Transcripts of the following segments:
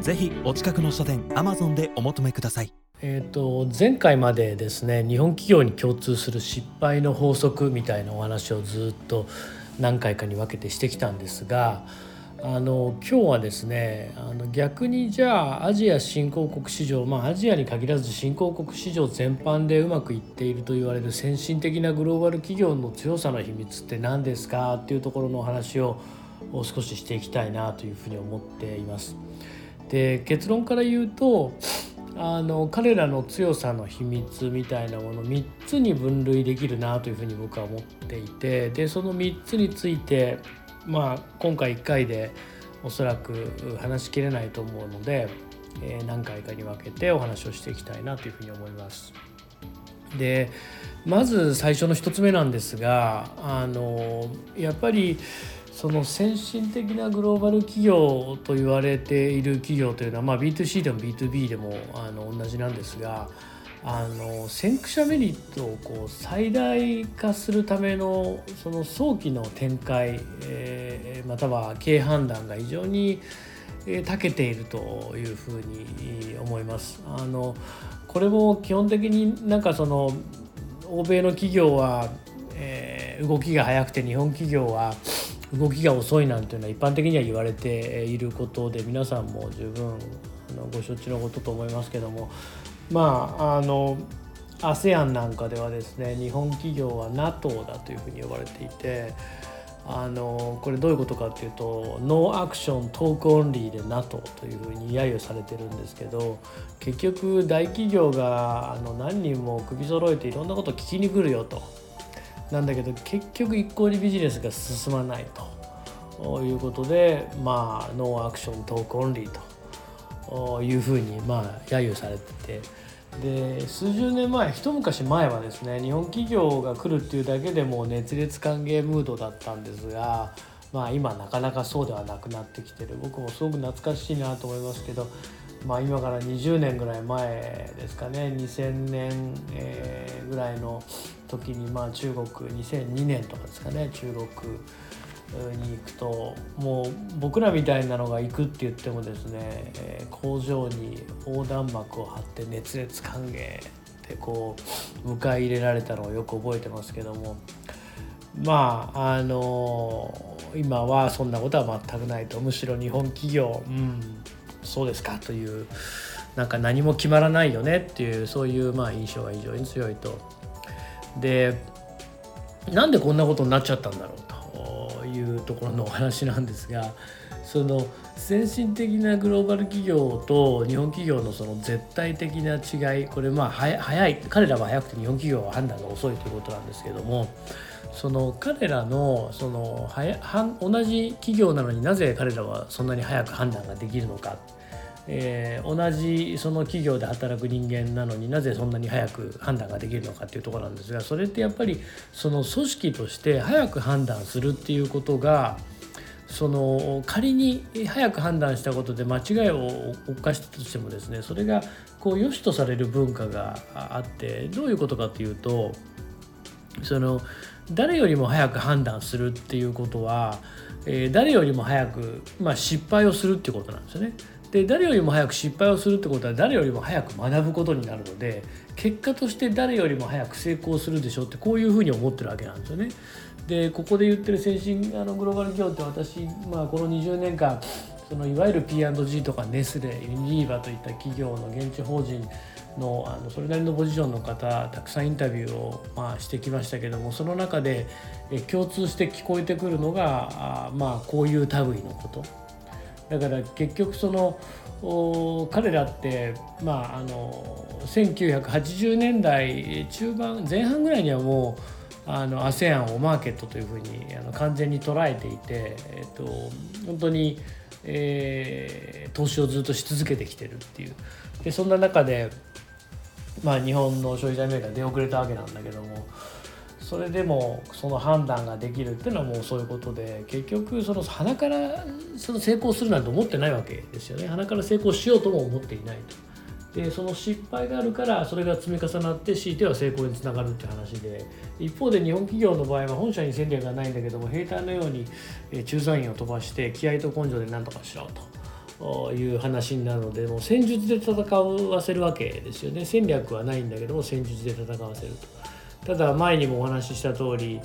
ぜひお近くの書店アマゾンでお求めくださいえーと、前回までですね日本企業に共通する失敗の法則みたいなお話をずっと何回かに分けてしてきたんですがあの今日はですねあの逆にじゃあアジア新興国市場まあアジアに限らず新興国市場全般でうまくいっていると言われる先進的なグローバル企業の強さの秘密って何ですかっていうところのお話を少ししていきたいなというふうに思っています。で結論から言うとあの彼らの強さの秘密みたいなもの3つに分類できるなというふうに僕は思っていてでその3つについてまあ今回1回でおそらく話しきれないと思うので、えー、何回かに分けてお話をしていきたいなというふうに思います。でまず最初の1つ目なんですがあのやっぱりその先進的なグローバル企業と言われている企業というのは、まあ、B2C でも B2B でもあの同じなんですがあの先駆者メリットをこう最大化するためのその早期の展開、えー、または経営判断が非常に長けているというふうに思います。あのこれも基本的になんかその欧米の企業は、えー、動きが速くて日本企業は動きが遅いなんていうのは一般的には言われていることで皆さんも十分ご承知のことと思いますけども。まああの ASEAN なんかではですね日本企業は NATO だというふうに呼ばれていてあのこれどういうことかっていうと No Action Talk Only で NATO というふうに揶揄されてるんですけど結局大企業があの何人も首揃えていろんなこと聞きに来るよと。なんだけど結局一向にビジネスが進まないと。いうことでまあ No Action Talk Only と。いうふうにまあ揶揄されてて。で数十年前一昔前はですね日本企業が来るっていうだけでもう熱烈歓迎ムードだったんですがまあ今なかなかそうではなくなってきてる。僕もすごく懐かしいなと思いますけどまあ今から20年ぐらい前ですかね。2000年、えー、ぐらいの時にまあ中国2002年とかですかね中国に行くともう僕らみたいなのが行くって言ってもですね、工場に横断幕を張って熱烈歓迎でこう迎え入れられたのをよく覚えてますけどもまああの、今はそんなことは全くないとむしろ日本企業うんそうですかというなんか何も決まらないよねっていうそういうまあ印象が非常に強いと。でなんでこんなことになっちゃったんだろうというところのお話なんですがその先進的なグローバル企業と日本企業のその絶対的な違いこれまあ早い彼らは早くて日本企業は判断が遅いということなんですけどもその彼らのそのはやは同じ企業なのになぜ彼らはそんなに早く判断ができるのか。えー、同じその企業で働く人間なのになぜそんなに早く判断ができるのかっていうところなんですがそれってやっぱりその組織として早く判断するっていうことがその仮に早く判断したことで間違いを犯したとしてもですねそれがこう良しとされる文化があってどういうことかというとその誰よりも早く判断するっていうことは、えー、誰よりも早く、まあ、失敗をするっていうことなんですよね。で誰よりも早く失敗をするってことは誰よりも早く学ぶことになるので結果として誰よりも早く成功するでしょうってこういうふうに思ってるわけなんですよね。でここで言ってる先進あのグローバル企業って私、まあ、この20年間そのいわゆる P&G とかネスレユニーバといった企業の現地法人のあのそれなりのポジションの方たくさんインタビューを、まあ、してきましたけどもその中でえ共通して聞こえてくるのがあまあこういう類のこと。だから結局その彼らってまああの1980年代中盤前半ぐらいにはもうあの ASEAN をマーケットというふうにあの完全に捉えていて、えっと、本当にえー、投資をずっとし続けてきてるっていう。でそんな中で、まあ、日本の消費財メーカー出遅れたわけなんだけどもそれでもその判断ができるっていうのはもうそういうことで結局その鼻からその成功するなんて思ってないわけですよね。鼻から成功しようとも思っていないと。でその失敗があるからそれが積み重なって強いては成功につながるって話で一方で日本企業の場合は本社に戦略がないんだけども兵隊のように駐在員を飛ばして気合と根性で何とかしろという話になるのでもう戦術で戦わせるわけですよね。戦略はないんだけども戦術で戦わせると。ただ前にもお話しした通り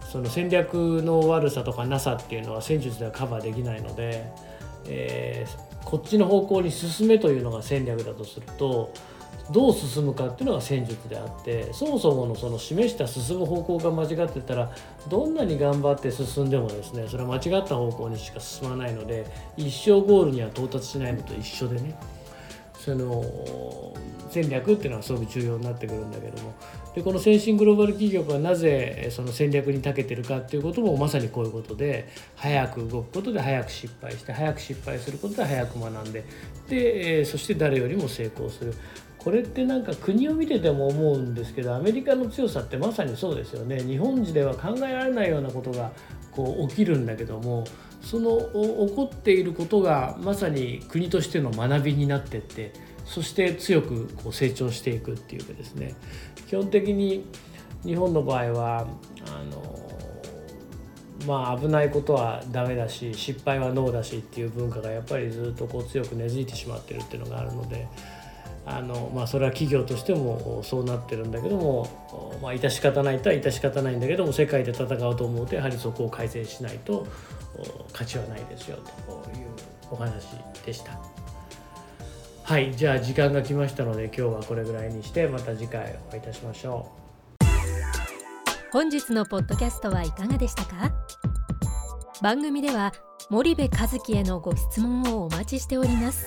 その戦略の悪さとかなさっていうのは戦術ではカバーできないので、えーこっちの方向に進めというのが戦略だとするとどう進むかっていうのが戦術であってそもそものその示した進む方向が間違ってたらどんなに頑張って進んでもですねそれは間違った方向にしか進まないので一生ゴールには到達しないのと一緒でね。その戦略っていうのはすごく重要になってくるんだけども。でこの先進グローバル企業がなぜその戦略に長けてるかっていうこともまさにこういうことで早く動くことで早く失敗して早く失敗することで早く学んででそして誰よりも成功する。これってなんか国を見てても思うんですけどアメリカの強さってまさにそうですよね。日本では考えられないようなことがこう起きるんだけどもその起こっていることがまさに国としての学びになってってそして強くこう成長していくっていうかですね。基本的に日本の場合はあのまあ危ないことはダメだし失敗はノーだしっていう文化がやっぱりずっとこう強く根付いてしまってるっていうのがあるのであの、まあ、それは企業としてもそうなってるんだけども、まあ、致し方ないとは致し方ないんだけども世界で戦うと思うとやはりそこを改善しないと価値はないですよというお話でした。はいじゃあ時間が来ましたので今日はこれぐらいにしてまた次回お会いいたしましょう。本日のポッドキャストはいかがでしたか？番組では森部和樹へのご質問をお待ちしております。